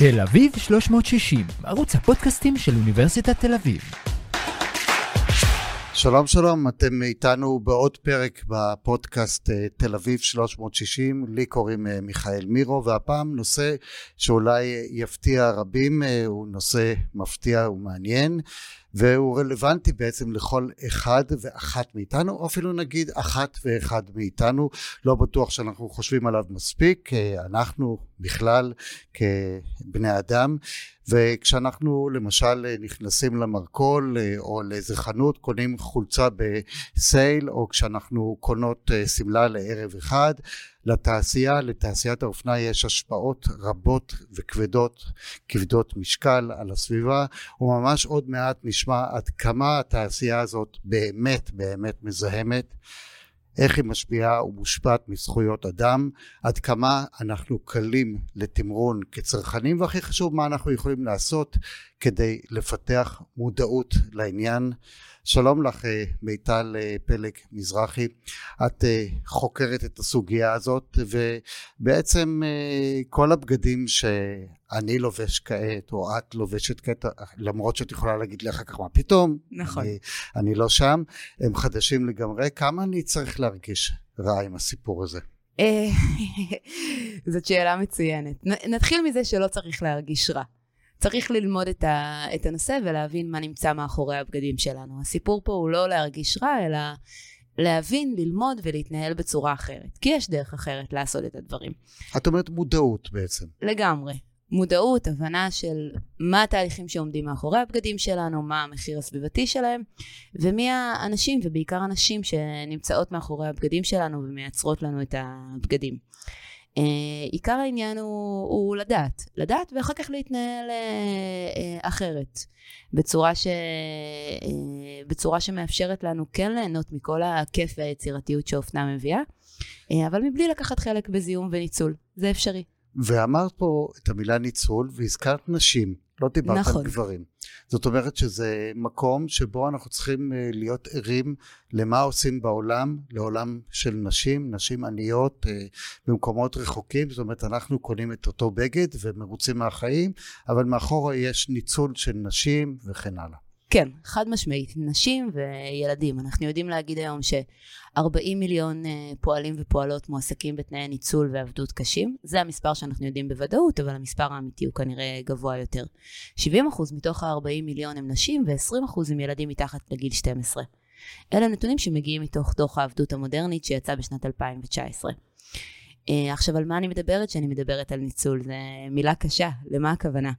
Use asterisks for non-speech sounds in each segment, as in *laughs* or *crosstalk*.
תל אביב 360, ערוץ הפודקאסטים של אוניברסיטת תל אביב. שלום שלום, אתם איתנו בעוד פרק בפודקאסט אה, תל אביב 360, לי קוראים אה, מיכאל מירו, והפעם נושא שאולי יפתיע רבים, אה, הוא נושא מפתיע ומעניין, והוא רלוונטי בעצם לכל אחד ואחת מאיתנו, או אפילו נגיד אחת ואחד מאיתנו, לא בטוח שאנחנו חושבים עליו מספיק, אנחנו בכלל כבני אדם, וכשאנחנו למשל נכנסים למרכול או לאיזה חנות קונים חולצה בסייל או כשאנחנו קונות שמלה לערב אחד לתעשייה, לתעשיית האופנה יש השפעות רבות וכבדות, כבדות משקל על הסביבה וממש עוד מעט נשמע עד כמה התעשייה הזאת באמת באמת מזהמת איך היא משפיעה ומושפעת מזכויות אדם, עד כמה אנחנו קלים לתמרון כצרכנים, והכי חשוב מה אנחנו יכולים לעשות כדי לפתח מודעות לעניין. שלום לך אה, מיטל אה, פלג מזרחי, את אה, חוקרת את הסוגיה הזאת ובעצם כל הבגדים שאני לובש כעת או את לובשת כעת למרות שאת יכולה להגיד לי אחר כך מה פתאום, נכון. אני, אני לא שם, הם חדשים לגמרי, כמה אני צריך להרגיש רע עם הסיפור הזה? *laughs* זאת שאלה מצוינת. נתחיל מזה שלא צריך להרגיש רע. צריך ללמוד את, ה, את הנושא ולהבין מה נמצא מאחורי הבגדים שלנו. הסיפור פה הוא לא להרגיש רע, אלא להבין, ללמוד ולהתנהל בצורה אחרת. כי יש דרך אחרת לעשות את הדברים. את אומרת מודעות בעצם. לגמרי. מודעות, הבנה של מה התהליכים שעומדים מאחורי הבגדים שלנו, מה המחיר הסביבתי שלהם, ומי האנשים, ובעיקר הנשים שנמצאות מאחורי הבגדים שלנו ומייצרות לנו את הבגדים. Uh, עיקר העניין הוא, הוא לדעת, לדעת ואחר כך להתנהל uh, uh, אחרת, בצורה, ש, uh, בצורה שמאפשרת לנו כן ליהנות מכל הכיף והיצירתיות שאופנה מביאה, uh, אבל מבלי לקחת חלק בזיהום וניצול, זה אפשרי. ואמרת פה את המילה ניצול והזכרת נשים, לא דיברת נכון. על גברים. זאת אומרת שזה מקום שבו אנחנו צריכים אה, להיות ערים למה עושים בעולם, לעולם של נשים, נשים עניות אה, במקומות רחוקים, זאת אומרת אנחנו קונים את אותו בגד ומרוצים מהחיים, אבל מאחורה יש ניצול של נשים וכן הלאה. כן, חד משמעית, נשים וילדים. אנחנו יודעים להגיד היום ש-40 מיליון אה, פועלים ופועלות מועסקים בתנאי ניצול ועבדות קשים. זה המספר שאנחנו יודעים בוודאות, אבל המספר האמיתי הוא כנראה גבוה יותר. 70% מתוך ה-40 מיליון הם נשים ו-20% הם ילדים מתחת לגיל 12. אלה נתונים שמגיעים מתוך דוח העבדות המודרנית שיצא בשנת 2019. Uh, אה, עכשיו, על מה אני מדברת? שאני מדברת על ניצול. זו מילה קשה, למה הכוונה?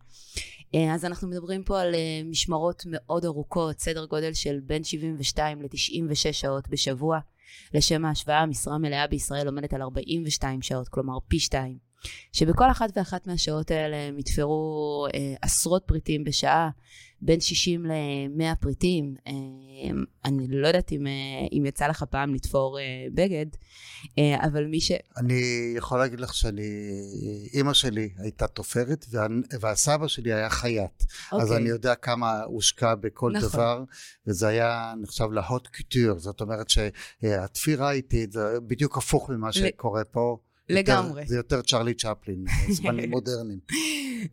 אה, אז אנחנו מדברים פה על אה, משמרות מאוד ארוכות, סדר גודל של בין 72 ל-96 שעות בשבוע. לשם ההשוואה, המשרה מלאה בישראל עומדת על 42 שעות, כלומר פי שתיים. שבכל אחת ואחת מהשעות האלה הם יתפרו אה, עשרות פריטים בשעה, בין 60 ל-100 פריטים. אה, אני לא יודעת אם, אה, אם יצא לך פעם לתפור אה, בגד, אה, אבל מי ש... אני יכול להגיד לך שאני, אימא שלי הייתה תופרת וה, והסבא שלי היה חייט. אוקיי. אז אני יודע כמה הושקע בכל נכון. דבר, וזה היה נחשב להוט קוטור, זאת אומרת שהתפירה איטית זה בדיוק הפוך ממה שקורה פה. לגמרי. זה יותר צ'רלי צ'פלין, *laughs* זמנים מודרניים.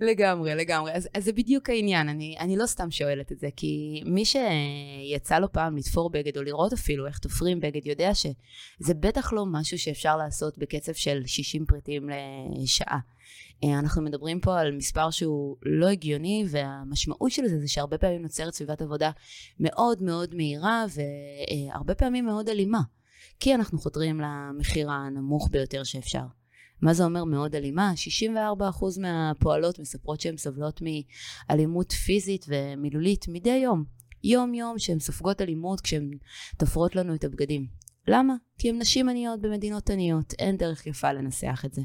לגמרי, לגמרי. אז, אז זה בדיוק העניין, אני, אני לא סתם שואלת את זה, כי מי שיצא לו פעם לתפור בגד, או לראות אפילו איך תופרים בגד, יודע שזה בטח לא משהו שאפשר לעשות בקצב של 60 פריטים לשעה. אה, אנחנו מדברים פה על מספר שהוא לא הגיוני, והמשמעות של זה זה שהרבה פעמים נוצרת סביבת עבודה מאוד מאוד מהירה, והרבה פעמים מאוד אלימה. כי אנחנו חותרים למחיר הנמוך ביותר שאפשר. מה זה אומר מאוד אלימה? 64% מהפועלות מספרות שהן סובלות מאלימות פיזית ומילולית מדי יום. יום יום שהן סופגות אלימות כשהן תופרות לנו את הבגדים. למה? כי הן נשים עניות במדינות עניות, אין דרך יפה לנסח את זה.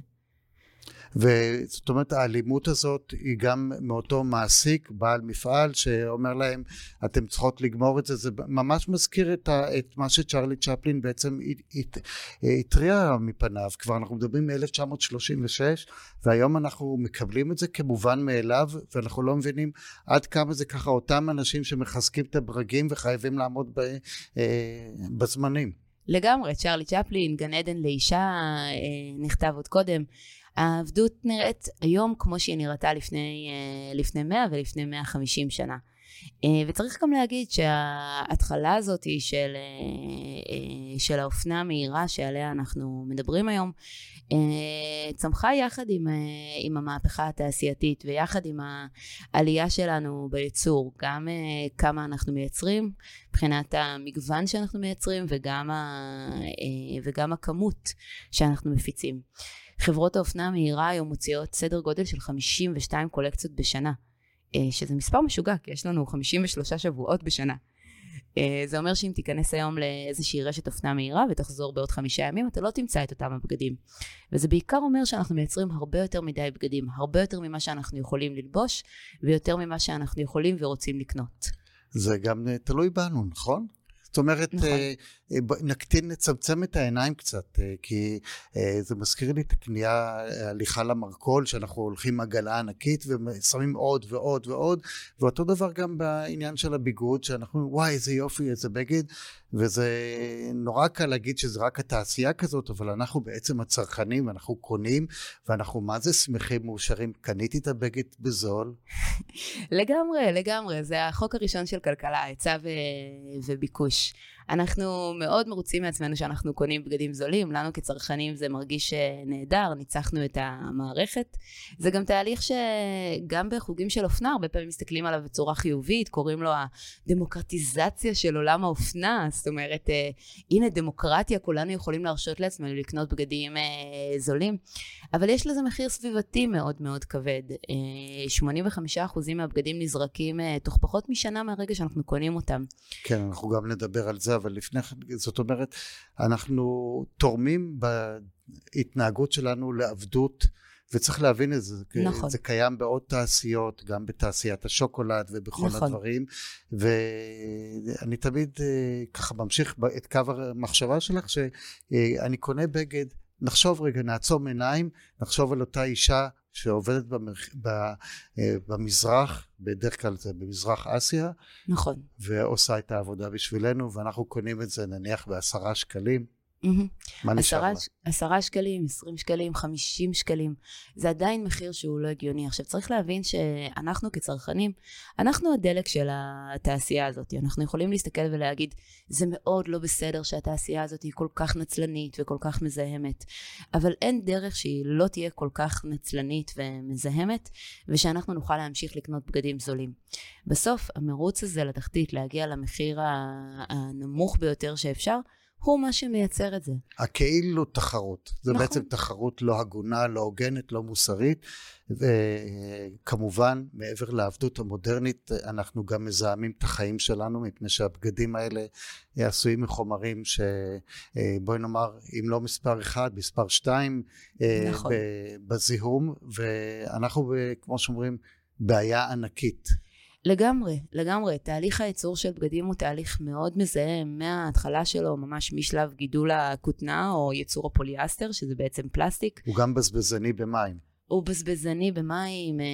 וזאת אומרת האלימות הזאת היא גם מאותו מעסיק בעל מפעל שאומר להם אתם צריכות לגמור את זה. זה ממש מזכיר את, ה, את מה שצ'רלי צ'פלין בעצם התריע מפניו. כבר אנחנו מדברים מ-1936 והיום אנחנו מקבלים את זה כמובן מאליו ואנחנו לא מבינים עד כמה זה ככה אותם אנשים שמחזקים את הברגים וחייבים לעמוד ב, אה, בזמנים לגמרי, צ'רלי צ'פלין, גן עדן לאישה, אה, נכתב עוד קודם. העבדות נראית היום כמו שהיא נראתה לפני, אה, לפני 100 ולפני 150 שנה. אה, וצריך גם להגיד שההתחלה הזאת של, אה, של האופנה המהירה שעליה אנחנו מדברים היום, צמחה יחד עם, עם המהפכה התעשייתית ויחד עם העלייה שלנו בייצור, גם כמה אנחנו מייצרים מבחינת המגוון שאנחנו מייצרים וגם, ה, וגם הכמות שאנחנו מפיצים. חברות האופנה המהירה היום מוציאות סדר גודל של 52 קולקציות בשנה, אה, שזה מספר משוגע, כי יש לנו 53 שבועות בשנה. אה, זה אומר שאם תיכנס היום לאיזושהי רשת אופנה מהירה ותחזור בעוד חמישה ימים, אתה לא תמצא את אותם הבגדים. וזה בעיקר אומר שאנחנו מייצרים הרבה יותר מדי בגדים, הרבה יותר ממה שאנחנו יכולים ללבוש, ויותר ממה שאנחנו יכולים ורוצים לקנות. זה גם אה, תלוי בנו, נכון? זאת אומרת, נכון. אה, אה, נקטין, נצמצם את העיניים קצת, אה, כי זה מזכיר לי את הקנייה, הליכה למרכול, שאנחנו הולכים עגלה ענקית ושמים עוד ועוד ועוד, ואותו דבר גם בעניין של הביגוד, שאנחנו, וואי, איזה יופי, איזה בגד, וזה נורא קל להגיד שזה רק התעשייה כזאת, אבל אנחנו בעצם הצרכנים, אנחנו קונים, ואנחנו מה זה שמחים, מאושרים, קניתי את הבגד בזול. *laughs* לגמרי, לגמרי, זה החוק הראשון של כלכלה, היצע ו... וביקוש. much אנחנו מאוד מרוצים מעצמנו שאנחנו קונים בגדים זולים, לנו כצרכנים זה מרגיש אה, נהדר, ניצחנו את המערכת. זה גם תהליך שגם בחוגים של אופנה הרבה פעמים מסתכלים עליו בצורה חיובית, קוראים לו הדמוקרטיזציה של עולם האופנה, זאת אומרת, אה, הנה דמוקרטיה, כולנו יכולים להרשות לעצמנו לקנות בגדים אה, זולים, אבל יש לזה מחיר סביבתי מאוד מאוד כבד. 85% מהבגדים נזרקים תוך פחות משנה מהרגע שאנחנו קונים אותם. כן, אנחנו גם נדבר על זה. זה, אבל לפני כן, זאת אומרת, אנחנו תורמים בהתנהגות שלנו לעבדות, וצריך להבין את זה, נכון. זה קיים בעוד תעשיות, גם בתעשיית השוקולד ובכל נכון. הדברים, ואני תמיד אה, ככה ממשיך את קו המחשבה שלך, שאני קונה בגד, נחשוב רגע, נעצום עיניים, נחשוב על אותה אישה שעובדת במח... ב... אה, במזרח, בדרך כלל זה במזרח אסיה. נכון. ועושה את העבודה בשבילנו, ואנחנו קונים את זה נניח בעשרה שקלים. מה נשאר לה? עשרה שקלים, עשרים שקלים, חמישים שקלים, זה עדיין מחיר שהוא לא הגיוני. עכשיו צריך להבין שאנחנו כצרכנים, אנחנו הדלק של התעשייה הזאת. אנחנו יכולים להסתכל ולהגיד, זה מאוד לא בסדר שהתעשייה הזאת היא כל כך נצלנית וכל כך מזהמת, אבל אין דרך שהיא לא תהיה כל כך נצלנית ומזהמת, ושאנחנו נוכל להמשיך לקנות בגדים זולים. בסוף המרוץ הזה לתחתית, להגיע למחיר הנמוך ביותר שאפשר, הוא מה שמייצר את זה. הכאילו תחרות. זה נכון. בעצם תחרות לא הגונה, לא הוגנת, לא מוסרית, וכמובן, מעבר לעבדות המודרנית, אנחנו גם מזהמים את החיים שלנו, מפני שהבגדים האלה עשויים מחומרים שבואי נאמר, אם לא מספר אחד, מספר שתיים, אה, נכון. בזיהום, ואנחנו, כמו שאומרים, בעיה ענקית. לגמרי, לגמרי. תהליך הייצור של בגדים הוא תהליך מאוד מזהם מההתחלה שלו, ממש משלב גידול הכותנה או ייצור הפוליאסטר, שזה בעצם פלסטיק. הוא גם בזבזני במים. הוא בזבזני במים, אה,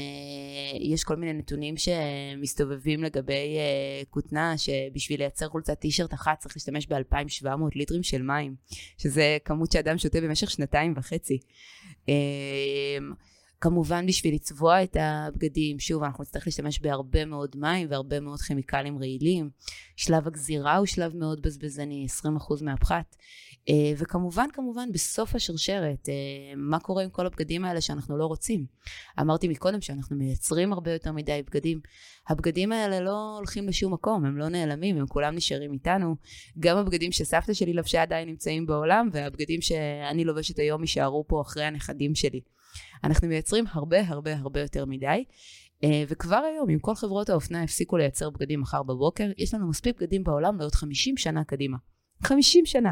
יש כל מיני נתונים שמסתובבים לגבי אה, כותנה, שבשביל לייצר חולצת טישרט אחת צריך להשתמש ב-2700 ליטרים של מים, שזה כמות שאדם שותה במשך שנתיים וחצי. כמובן בשביל לצבוע את הבגדים, שוב אנחנו נצטרך להשתמש בהרבה מאוד מים והרבה מאוד כימיקלים רעילים. שלב הגזירה הוא שלב מאוד בזבזני, 20% מהפחת. אה, וכמובן כמובן בסוף השרשרת, אה, מה קורה עם כל הבגדים האלה שאנחנו לא רוצים. אמרתי מקודם שאנחנו מייצרים הרבה יותר מדי בגדים. הבגדים האלה לא הולכים לשום מקום, הם לא נעלמים, הם כולם נשארים איתנו. גם הבגדים שסבתא שלי לבשה עדיין נמצאים בעולם, והבגדים שאני לובשת היום יישארו פה אחרי הנכדים שלי. אנחנו מייצרים הרבה הרבה הרבה יותר מדי. אה, וכבר היום, אם כל חברות האופנה הפסיקו לייצר בגדים מחר בבוקר, יש לנו מספיק בגדים בעולם לעוד 50 שנה קדימה. 50 שנה.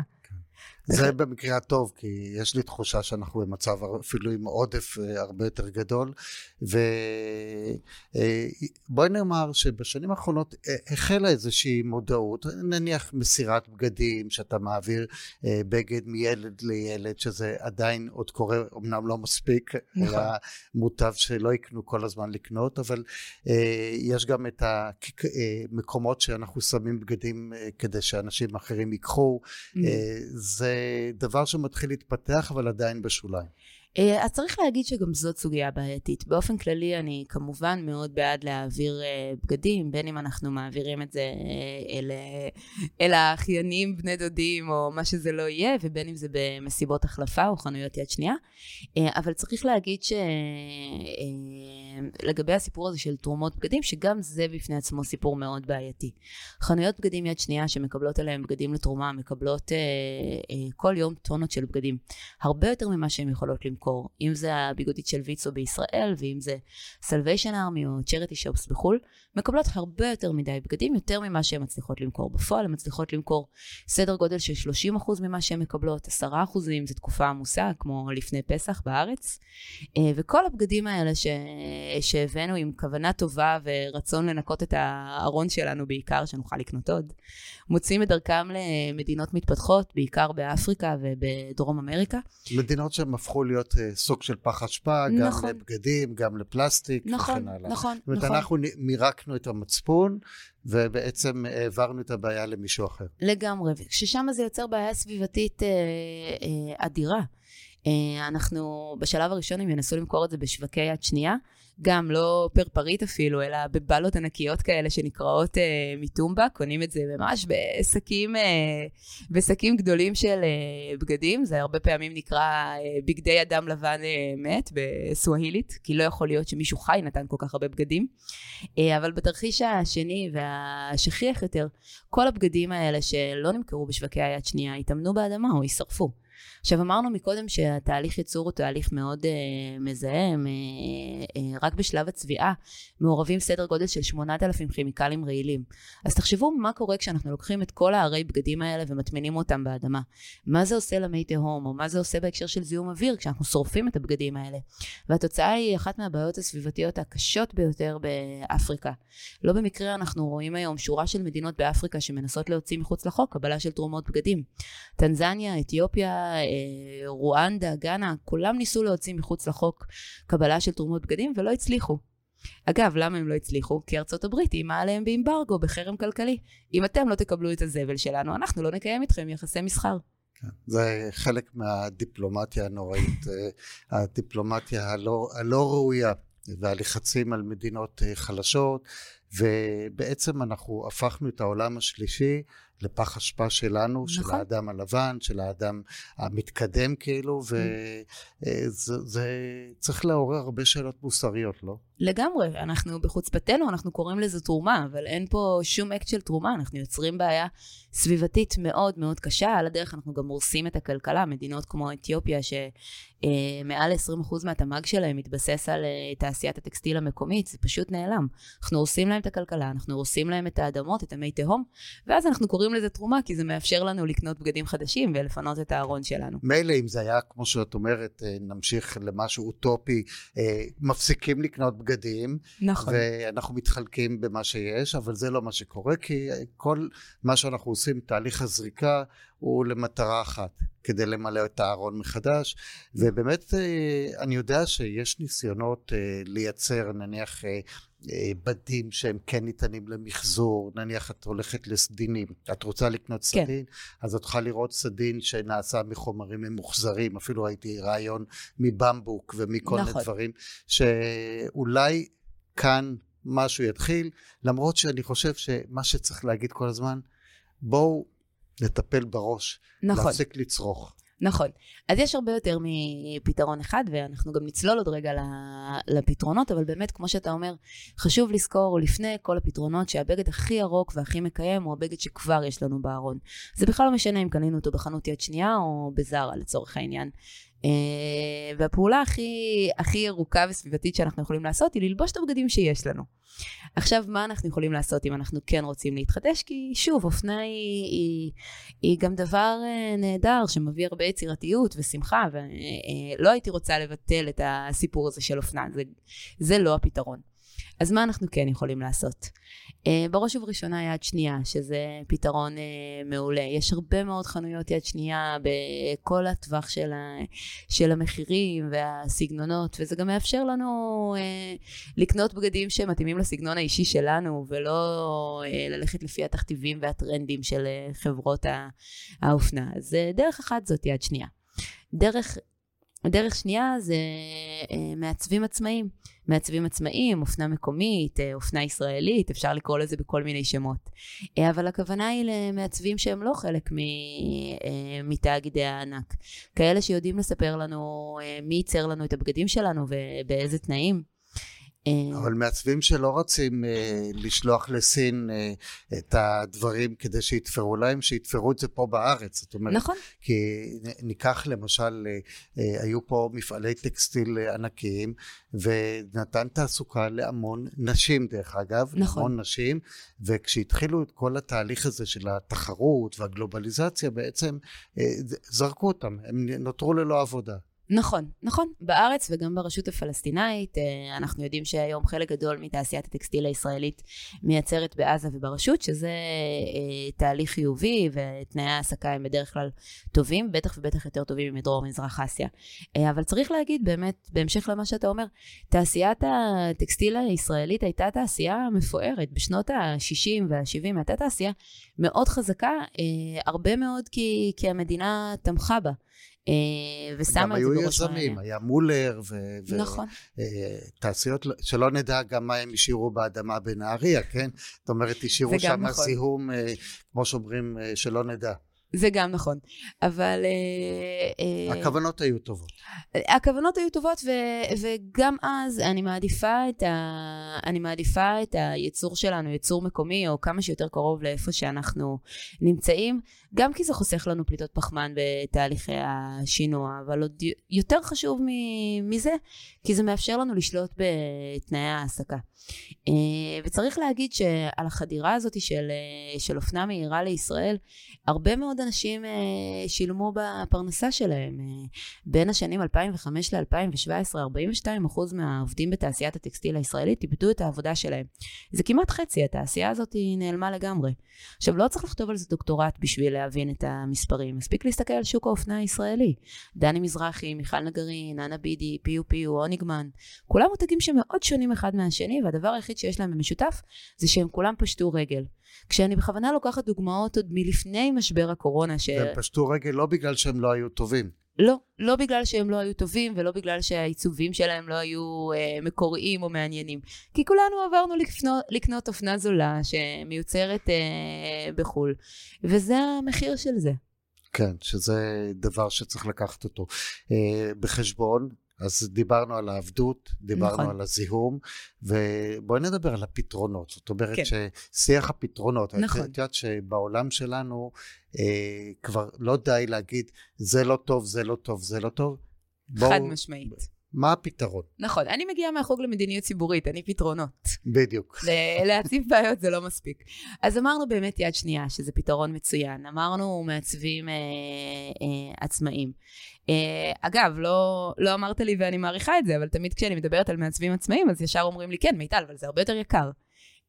זה במקרה הטוב, כי יש לי תחושה שאנחנו במצב אפילו עם עודף אה, הרבה יותר גדול, ובואי אה, נאמר שבשנים האחרונות אה, החלה איזושהי מודעות, נניח מסירת בגדים, שאתה מעביר בגד מילד לילד, שזה עדיין עוד קורה, אמנם לא מספיק, נכון. אלא מוטב שלא יקנו כל הזמן לקנות, אבל יש גם את המקומות שאנחנו שמים בגדים כדי שאנשים אחרים ייקחו, mm. זה דבר שמתחיל להתפתח אבל עדיין בשוליים. אה, אז צריך להגיד שגם זאת סוגיה בעייתית. באופן כללי אני כמובן מאוד בעד להעביר אה, בגדים, בין אם אנחנו מעבירים את זה אה, אל, אל האחיינים, בני דודים או מה שזה לא יהיה, ובין אם זה במסיבות החלפה או חנויות יד שנייה. אבל צריך להגיד שלגבי הסיפור הזה של תרומות בגדים, שגם זה בפני עצמו סיפור מאוד בעייתי. חנויות בגדים יד שנייה שמקבלות עליהן בגדים לתרומה, מקבלות כל יום טונות של בגדים. הרבה יותר ממה שהן יכולות למכור. למכור, אם זה הביגודית של ויצו בישראל, ואם זה סלוויישן ארמי או צ'ריטי שופס בחו"ל, מקבלות הרבה יותר מדי בגדים, יותר ממה שהן מצליחות למכור. בפועל הן מצליחות למכור סדר גודל של 30% ממה שהן מקבלות, 10% זה תקופה עמוסה, כמו לפני פסח בארץ. אה, וכל הבגדים האלה ש... שהבאנו עם כוונה טובה ורצון לנקות את הארון שלנו בעיקר, שנוכל לקנות עוד, מוצאים את דרכם למדינות מתפתחות, בעיקר באפריקה ובדרום אמריקה. מדינות שהן הפכו להיות uh, סוג של פח אשפה, נכון. גם לבגדים, גם לפלסטיק נכון, וכן הלאה. נכון, נכון. זאת אומרת, אנחנו מירקנו את המצפון, ובעצם העברנו את הבעיה למישהו אחר. לגמרי, ששם זה יוצר בעיה סביבתית אה, אה, אדירה. אה, אנחנו בשלב הראשון הם ינסו למכור את זה בשווקי יד שנייה, גם לא פר פריט אפילו, אלא בבלות ענקיות כאלה שנקראות אה, מטומבה, קונים את זה ממש בשקים, אה, בשקים גדולים של אה, בגדים, זה הרבה פעמים נקרא אה, בגדי אדם לבן אה, מת בסווהילית, כי לא יכול להיות שמישהו חי נתן כל כך הרבה בגדים. אה, אבל בתרחיש השני והשכיח יותר, כל הבגדים האלה שלא נמכרו בשווקי היד שנייה, יתאמנו באדמה או יישרפו. עכשיו אמרנו מקודם שהתהליך ייצור הוא תהליך מאוד uh, מזהם, uh, uh, רק בשלב הצביעה מעורבים סדר גודל של 8,000 כימיקלים רעילים. אז תחשבו מה קורה כשאנחנו לוקחים את כל הערי בגדים האלה ומטמינים אותם באדמה. מה זה עושה למי תהום, או מה זה עושה בהקשר של זיהום אוויר כשאנחנו שורפים את הבגדים האלה. והתוצאה היא אחת מהבעיות הסביבתיות הקשות ביותר באפריקה. לא במקרה אנחנו רואים היום שורה של מדינות באפריקה שמנסות להוציא מחוץ לחוק קבלה של תרומות בגדים. טנזניה, אתיופיה, אה, רואנדה, גאנה, כולם ניסו להוציא מחוץ לחוק קבלה של תרומות בגדים ולא הצליחו. אגב, למה הם לא הצליחו? כי ארצות הברית איימה עליהם באמברגו, בחרם כלכלי. אם אתם לא תקבלו את הזבל שלנו, אנחנו לא נקיים איתכם יחסי מסחר. כן, זה חלק מהדיפלומטיה הנוראית, אה, הדיפלומטיה הלא, הלא ראויה והלחצים על מדינות אה, חלשות, ובעצם אנחנו הפכנו את העולם השלישי לפח אשפה שלנו, נכון. של האדם הלבן, של האדם המתקדם כאילו, וזה. צריך לעורר הרבה שאלות מוסריות, לא? לגמרי, אנחנו בחוצפתנו, אנחנו קוראים לזה תרומה, אבל אין פה שום אקט של תרומה, אנחנו יוצרים בעיה סביבתית מאוד מאוד קשה, על הדרך אנחנו גם הורסים את הכלכלה, מדינות כמו אתיופיה, שמעל אה, 20% מהתמ"ג שלהם מתבסס על אה, תעשיית הטקסטיל המקומית, זה פשוט נעלם. אנחנו הורסים להם את הכלכלה, אנחנו הורסים להם את האדמות, את המי תהום, ואז אנחנו קוראים לזה תרומה, כי זה מאפשר לנו לקנות בגדים חדשים ולפנות את הארון שלנו. מילא אם זה היה, כמו שאת אומרת, אה, נמשיך למשהו אוטופי, מפסיקים לקנות בגדים, נכון. ואנחנו מתחלקים במה שיש, אבל זה לא מה שקורה, כי כל מה שאנחנו עושים, תהליך הזריקה, הוא למטרה אחת, כדי למלא את הארון מחדש, ובאמת אה, אני יודע שיש ניסיונות אה, לייצר נניח אה, בדים שהם כן ניתנים למחזור, נניח את הולכת לסדינים, את רוצה לקנות כן. סדין, אז את יכולה לראות סדין שנעשה מחומרים ממוחזרים, אפילו ראיתי רעיון מבמבוק ומכל נכון. מיני דברים, שאולי כאן משהו יתחיל, למרות שאני חושב שמה שצריך להגיד כל הזמן, בואו נטפל בראש, נכון. להפסיק לצרוך. נכון. אז יש הרבה יותר מפתרון אחד, ואנחנו גם נצלול עוד רגע לפתרונות, אבל באמת, כמו שאתה אומר, חשוב לזכור לפני כל הפתרונות שהבגד הכי ירוק והכי מקיים הוא הבגד שכבר יש לנו בארון. זה בכלל לא משנה אם קנינו אותו בחנות יד שנייה או בזארה לצורך העניין. Uh, והפעולה הכי, הכי ירוקה וסביבתית שאנחנו יכולים לעשות היא ללבוש את הבגדים שיש לנו. עכשיו, מה אנחנו יכולים לעשות אם אנחנו כן רוצים להתחדש? כי שוב, אופנה היא, היא, היא גם דבר uh, נהדר שמביא הרבה יצירתיות ושמחה, ולא uh, הייתי רוצה לבטל את הסיפור הזה של אופנה, זה, זה לא הפתרון. אז מה אנחנו כן יכולים לעשות? Uh, בראש ובראשונה יד שנייה, שזה פתרון uh, מעולה. יש הרבה מאוד חנויות יד שנייה בכל הטווח של, ה, של המחירים והסגנונות, וזה גם מאפשר לנו uh, לקנות בגדים שמתאימים לסגנון האישי שלנו, ולא uh, ללכת לפי התכתיבים והטרנדים של uh, חברות האופנה. אז uh, דרך אחת זאת יד שנייה. דרך דרך שנייה זה אה, מעצבים עצמאיים. מעצבים עצמאיים, אופנה מקומית, אה, אופנה ישראלית, אפשר לקרוא לזה בכל מיני שמות. אה, אבל הכוונה היא למעצבים שהם לא חלק מתאגידי הענק. כאלה שיודעים לספר לנו מי ייצר לנו את הבגדים שלנו ובאיזה תנאים. אה, אבל מעצבים שלא רוצים אה, לשלוח לסין אה, את הדברים כדי שיתפרו להם, שיתפרו את זה פה בארץ. זאת אומרת, נכון. כי ניקח למשל, אה, היו פה מפעלי טקסטיל ענקיים, ונתן תעסוקה להמון נשים דרך אגב, נכון. המון נשים, וכשהתחילו את כל התהליך הזה של התחרות והגלובליזציה, בעצם אה, זרקו אותם, הם נותרו ללא עבודה. נכון, נכון. בארץ וגם ברשות הפלסטינאית, אה, אנחנו יודעים שהיום חלק גדול מתעשיית הטקסטיל הישראלית מייצרת בעזה וברשות, שזה אה, תהליך חיובי, ותנאי ההעסקה הם בדרך כלל טובים, בטח ובטח יותר טובים מדרום מזרח אסיה. אה, אבל צריך להגיד, באמת, בהמשך למה שאתה אומר, תעשיית הטקסטיל הישראלית הייתה תעשייה מפוארת. בשנות ה-60 וה-70 הייתה תעשייה מאוד חזקה, הרבה מאוד כי, כי המדינה תמכה בה. אה, ושמה את זה בראש מעניין. גם היו יזמים, היה מולר נכון. ותעשיות, אה, שלא נדע גם מה הם השאירו באדמה בנהריה, כן? זאת אומרת, השאירו שם נכון. זיהום, אה, כמו שאומרים, שלא נדע. זה גם נכון, אבל... הכוונות היו טובות. הכוונות היו טובות, ו, וגם אז אני מעדיפה, את ה, אני מעדיפה את היצור שלנו, יצור מקומי, או כמה שיותר קרוב לאיפה שאנחנו נמצאים, גם כי זה חוסך לנו פליטות פחמן בתהליכי השינוע, אבל עוד יותר חשוב מזה, כי זה מאפשר לנו לשלוט בתנאי ההעסקה. אה, וצריך להגיד שעל החדירה הזאת של, אה, של אופנה מהירה לישראל, הרבה מאוד אנשים אה, שילמו בפרנסה שלהם. בין השנים 2005 ל-2017, 42% מהעובדים בתעשיית הטקסטיל הישראלית איבדו את העבודה שלהם. זה כמעט חצי, התעשייה הזאת נעלמה לגמרי. עכשיו, לא צריך לכתוב על זה דוקטורט בשביל להבין את המספרים, מספיק להסתכל על שוק האופנה הישראלי. דני מזרחי, מיכל נגרין, אנה בידי, פיו פיו, אוניגמן, כולם מותגים שמאוד שונים אחד מהשני, והדבר היחיד שיש להם במשותף זה שהם כולם פשטו רגל. כשאני בכוונה לוקחת דוגמאות עוד מלפני משבר הקורונה ש... והם פשטו רגל לא בגלל שהם לא היו טובים. לא, לא בגלל שהם לא היו טובים ולא בגלל שהעיצובים שלהם לא היו אה, מקוריים או מעניינים. כי כולנו עברנו לקנות, לקנות אופנה זולה שמיוצרת אה, בחו"ל, וזה המחיר של זה. כן, שזה דבר שצריך לקחת אותו אה, בחשבון. אז דיברנו על העבדות, דיברנו נכון. על הזיהום, ובואי נדבר על הפתרונות. זאת אומרת כן. ששיח הפתרונות, נכון. את יודעת שבעולם שלנו אה, כבר לא די להגיד זה לא טוב, זה לא טוב, זה לא טוב. בואו, חד משמעית. מה הפתרון? נכון, אני מגיעה מהחוג למדיניות ציבורית, אני פתרונות. בדיוק. להציב בעיות זה לא מספיק. אז אמרנו באמת יד שנייה, שזה פתרון מצוין. אמרנו מעצבים אה, אה, עצמאים. אה, אגב, לא, לא אמרת לי ואני מעריכה את זה, אבל תמיד כשאני מדברת על מעצבים עצמאים, אז ישר אומרים לי, כן, מיטל, אבל זה הרבה יותר יקר.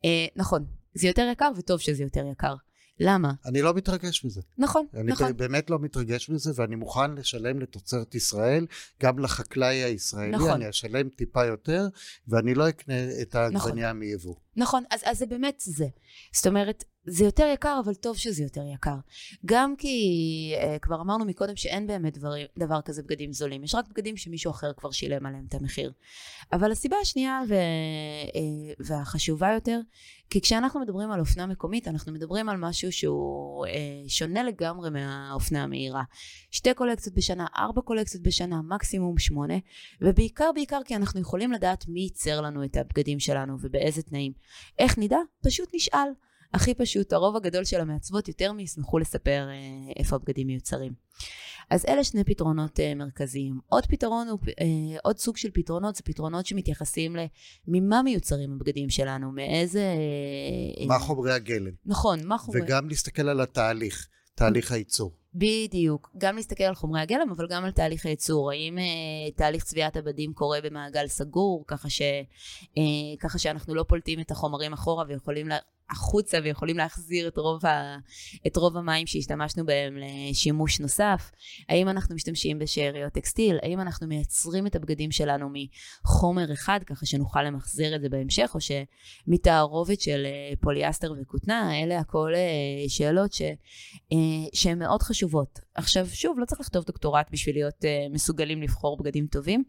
אה, נכון, זה יותר יקר וטוב שזה יותר יקר. למה? אני לא מתרגש מזה. נכון, אני נכון. אני באמת לא מתרגש מזה, ואני מוכן לשלם לתוצרת ישראל, גם לחקלאי הישראלי, נכון. אני אשלם טיפה יותר, ואני לא אקנה את העגבנייה נכון. מיבוא. נכון, אז, אז זה באמת זה. זאת אומרת, זה יותר יקר, אבל טוב שזה יותר יקר. גם כי uh, כבר אמרנו מקודם שאין באמת דבר, דבר כזה בגדים זולים, יש רק בגדים שמישהו אחר כבר שילם עליהם את המחיר. אבל הסיבה השנייה ו, uh, והחשובה יותר, כי כשאנחנו מדברים על אופנה מקומית, אנחנו מדברים על משהו שהוא uh, שונה לגמרי מהאופנה המהירה. שתי קולקציות בשנה, ארבע קולקציות בשנה, מקסימום שמונה, ובעיקר בעיקר כי אנחנו יכולים לדעת מי ייצר לנו את הבגדים שלנו ובאיזה תנאים. איך נדע? פשוט נשאל. הכי פשוט, הרוב הגדול של המעצבות יותר מישמחו לספר אה, איפה הבגדים מיוצרים. אז אלה שני פתרונות אה, מרכזיים. עוד פתרון, הוא, אה, עוד סוג של פתרונות, זה פתרונות שמתייחסים לממה מיוצרים הבגדים שלנו, מאיזה... מה חומרי הגלם. נכון, מה חומרי... וגם להסתכל על התהליך, תהליך הייצור. בדיוק, גם להסתכל על חומרי הגלם, אבל גם על תהליך הייצור. האם אה, תהליך צביעת הבדים קורה במעגל סגור, ככה, ש, אה, ככה שאנחנו לא פולטים את החומרים אחורה ויכולים לה, החוצה ויכולים להחזיר את רוב, ה, את רוב המים שהשתמשנו בהם לשימוש נוסף? האם אנחנו משתמשים בשאריות טקסטיל? האם אנחנו מייצרים את הבגדים שלנו מחומר אחד ככה שנוכל למחזר את זה בהמשך, או שמתערובת של אה, פוליאסטר וכותנה? אלה הכל אה, שאלות ש, שהן מאוד חשובות. עכשיו, שוב, לא צריך לכתוב דוקטורט בשביל להיות מסוגלים לבחור בגדים טובים.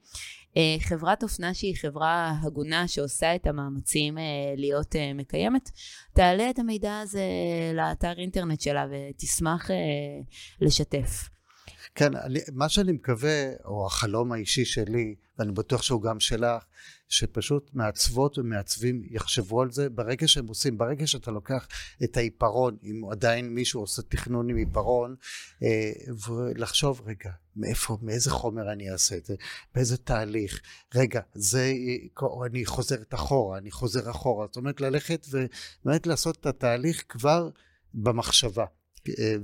אה, חברת אופנה שהיא חברה הגונה שעושה את המאמצים אה, להיות אה, מקיימת, תעלה את המידע הזה לאתר אינטרנט שלה ותשמח לשתף. כן, אני, מה שאני מקווה, או החלום האישי שלי, ואני בטוח שהוא גם שלך, שפשוט מעצבות ומעצבים יחשבו על זה ברגע שהם עושים, ברגע שאתה לוקח את העיפרון, אם עדיין מישהו עושה תכנון עם עיפרון, אה, ולחשוב, רגע, מאיפה, מאיזה חומר אני אעשה את זה, באיזה תהליך, רגע, זה, אני חוזרת אחורה, אני חוזר אחורה, זאת אומרת ללכת ובאמת לעשות את התהליך כבר במחשבה. אה,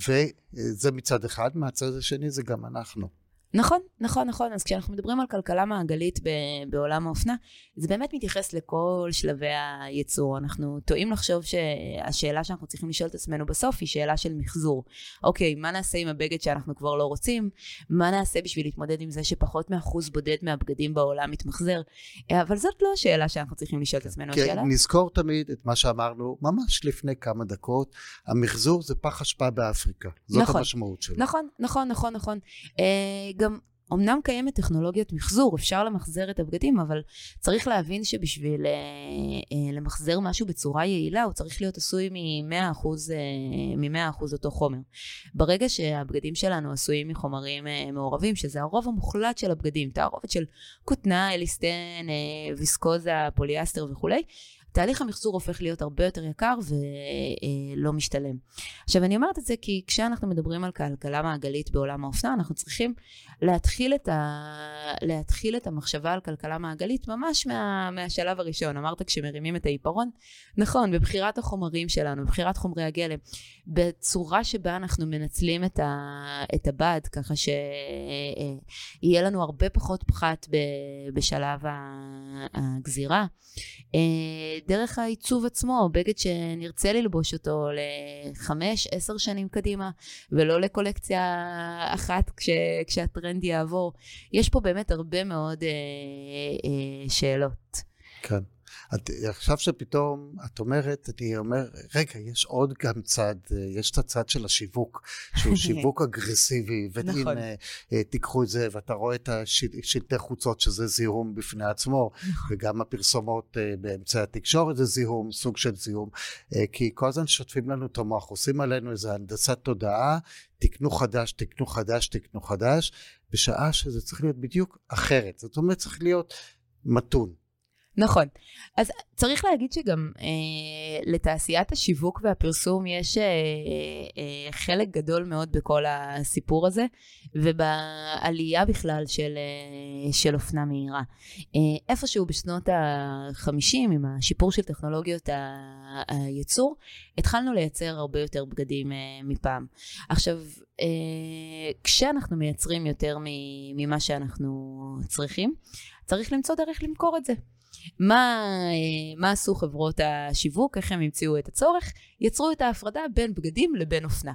וזה מצד אחד, מהצד השני זה גם אנחנו. נכון, נכון, נכון. אז כשאנחנו מדברים על כלכלה מעגלית ב- בעולם האופנה, זה באמת מתייחס לכל שלבי הייצור. אנחנו טועים לחשוב שהשאלה שאנחנו צריכים לשאול את עצמנו בסוף היא שאלה של מחזור. אוקיי, מה נעשה עם הבגד שאנחנו כבר לא רוצים? מה נעשה בשביל להתמודד עם זה שפחות מאחוז בודד מהבגדים בעולם מתמחזר? אבל זאת לא השאלה שאנחנו צריכים לשאול את עצמנו. כן, השאלה... נזכור תמיד את מה שאמרנו ממש לפני כמה דקות, המחזור זה פח אשפה באפריקה. זאת נכון, המשמעות שלו. נכון, נכון, נכון, נכון. אה, גם אמנם קיימת טכנולוגיית מחזור, אפשר למחזר את הבגדים, אבל צריך להבין שבשביל אה, אה, למחזר משהו בצורה יעילה, הוא צריך להיות עשוי מ-100% אה, אותו חומר. ברגע שהבגדים שלנו עשויים מחומרים אה, מעורבים, שזה הרוב המוחלט של הבגדים, תערובת של כותנה, אליסטן, אה, ויסקוזה, פוליאסטר וכולי, תהליך המחזור הופך להיות הרבה יותר יקר ולא משתלם. עכשיו אני אומרת את זה כי כשאנחנו מדברים על כלכלה מעגלית בעולם האופנה אנחנו צריכים להתחיל את, ה... להתחיל את המחשבה על כלכלה מעגלית ממש מה... מהשלב הראשון. אמרת כשמרימים את העיפרון? נכון, בבחירת החומרים שלנו, בבחירת חומרי הגלם, בצורה שבה אנחנו מנצלים את, ה... את הבד ככה שיהיה לנו הרבה פחות פחת. בשלב הגזירה. דרך העיצוב עצמו, בגד שנרצה ללבוש אותו לחמש, עשר שנים קדימה, ולא לקולקציה אחת כש, כשהטרנד יעבור. יש פה באמת הרבה מאוד אה, אה, שאלות. כן. את, עכשיו שפתאום את אומרת, אני אומר, רגע, יש עוד גם צד, אה, יש את הצד של השיווק, שהוא *laughs* שיווק אגרסיבי, והנה, נכון. אה, תיקחו את זה, ואתה רואה את השלטי חוצות שזה זיהום בפני עצמו, נכון. וגם הפרסומות אה, באמצעי התקשורת זה זיהום, סוג של זיהום, כי כל הזמן שוטפים לנו את המוח, עושים עלינו איזו הנדסת תודעה, תקנו חדש, תקנו חדש, תקנו חדש, בשעה שזה צריך להיות בדיוק אחרת. זאת אומרת, צריך להיות מתון. נכון. אז צריך להגיד שגם אה, לתעשיית השיווק והפרסום יש אה, אה, חלק גדול מאוד בכל הסיפור הזה, ובעלייה בכלל של, אה, של אופנה מהירה. אה, איפשהו בשנות ה-50, עם השיפור של טכנולוגיות הייצור, התחלנו לייצר הרבה יותר בגדים אה, מפעם. עכשיו, אה, כשאנחנו מייצרים יותר ממה שאנחנו צריכים, צריך למצוא דרך למכור את זה. מה, אה, מה עשו חברות השיווק, איך הם המציאו את הצורך? יצרו את ההפרדה בין בגדים לבין אופנה.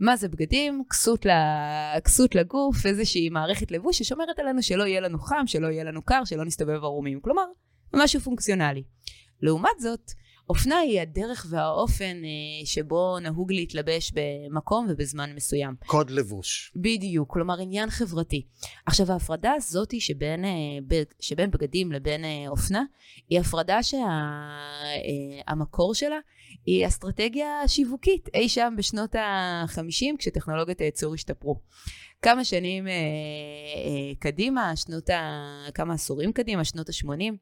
מה זה בגדים? כסות, כסות לגוף, איזושהי מערכת לבוש ששומרת עלינו שלא יהיה לנו חם, שלא יהיה לנו קר, שלא נסתובב ערומים. כלומר, משהו פונקציונלי. לעומת זאת, אופנה היא הדרך והאופן אה, שבו נהוג להתלבש במקום ובזמן מסוים. קוד לבוש. בדיוק, כלומר עניין חברתי. עכשיו ההפרדה הזאת שבין, אה, שבין בגדים לבין אה, אופנה, היא הפרדה שהמקור שה, שלה היא אסטרטגיה שיווקית אי שם בשנות ה-50 כשטכנולוגיות הייצור השתפרו. כמה שנים אה, אה, קדימה, שנות ה... כמה עשורים קדימה, שנות ה-80,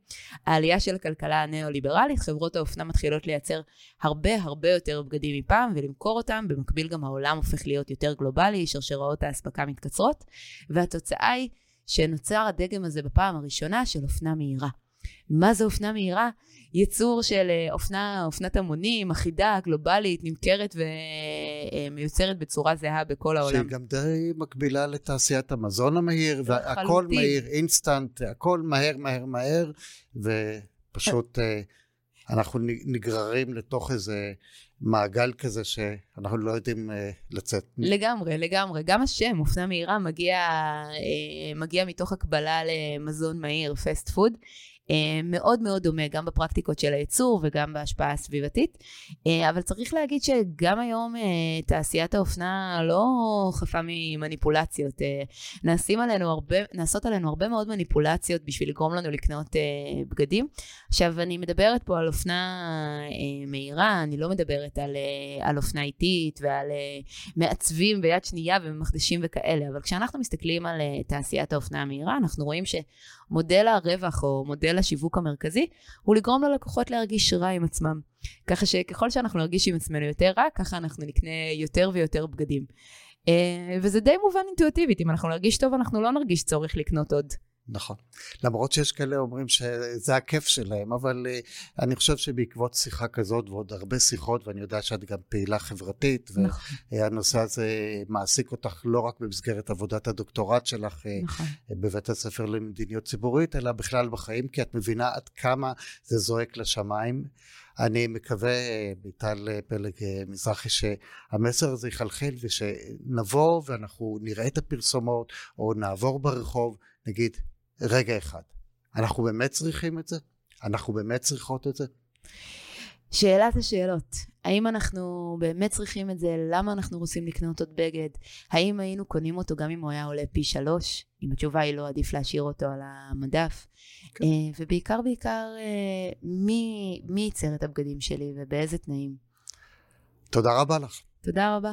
העלייה של הכלכלה הניאו-ליברלית, חברות האופנה מתחילות לייצר הרבה הרבה יותר בגדים מפעם ולמכור אותם, במקביל גם העולם הופך להיות יותר גלובלי, שרשראות האספקה מתקצרות, והתוצאה היא שנוצר הדגם הזה בפעם הראשונה של אופנה מהירה. מה זה אופנה מהירה? ייצור של אה, אופנה, אופנת המונים, אחידה, גלובלית, נמכרת ומיוצרת בצורה זהה בכל העולם. שהיא גם די מקבילה לתעשיית המזון המהיר, והכל מהיר, אינסטנט, הכל מהר, מהר, מהר, ופשוט... אה, אנחנו נגררים לתוך איזה מעגל כזה שאנחנו לא יודעים אה, לצאת. לגמרי, לגמרי. גם השם, אופנה מהירה, מגיע, אה, מגיע מתוך הקבלה למזון מהיר, fast food. אה, מאוד מאוד דומה גם בפרקטיקות של הייצור וגם בהשפעה הסביבתית. אה, אבל צריך להגיד שגם היום אה, תעשיית האופנה לא חפה ממניפולציות. נעשים עלינו הרבה, נעשות עלינו הרבה מאוד מניפולציות בשביל לגרום לנו לקנות בגדים. עכשיו, אני מדברת פה על אופנה מהירה, אני לא מדברת על, על אופנה איטית ועל מעצבים ביד שנייה ומחדשים וכאלה, אבל כשאנחנו מסתכלים על תעשיית האופנה המהירה, אנחנו רואים שמודל הרווח או מודל מודל השיווק המרכזי, הוא לגרום ללקוחות להרגיש רע עם עצמם. ככה שככל שאנחנו נרגיש עם עצמנו יותר רע, ככה אנחנו נקנה יותר ויותר בגדים. Uh, וזה די מובן אינטואיטיבית, אם אנחנו נרגיש טוב, אנחנו לא נרגיש צורך לקנות עוד. נכון. למרות שיש כאלה אומרים שזה הכיף שלהם, אבל uh, אני חושב שבעקבות שיחה כזאת ועוד הרבה שיחות, ואני יודע שאת גם פעילה חברתית, נכון. והנושא הזה מעסיק אותך לא רק במסגרת עבודת הדוקטורט שלך אה, נכון. בבית הספר למדיניות ציבורית, אלא בכלל בחיים, כי את מבינה עד כמה זה זועק לשמיים. אני מקווה, ביטל פלג מזרחי, שהמסר הזה יחלחל ושנבוא ואנחנו נראה את הפרסומות או נעבור ברחוב, נגיד, רגע אחד, אנחנו באמת צריכים את זה? אנחנו באמת צריכות את זה? שאלת השאלות, האם אנחנו באמת צריכים את זה? למה אנחנו רוצים לקנות עוד בגד? האם היינו קונים אותו גם אם הוא היה עולה פי שלוש? אם התשובה היא לא, עדיף להשאיר אותו על המדף. כן. אה, ובעיקר בעיקר, אה, מי, מי ייצר את הבגדים שלי ובאיזה תנאים? תודה רבה לך. תודה רבה.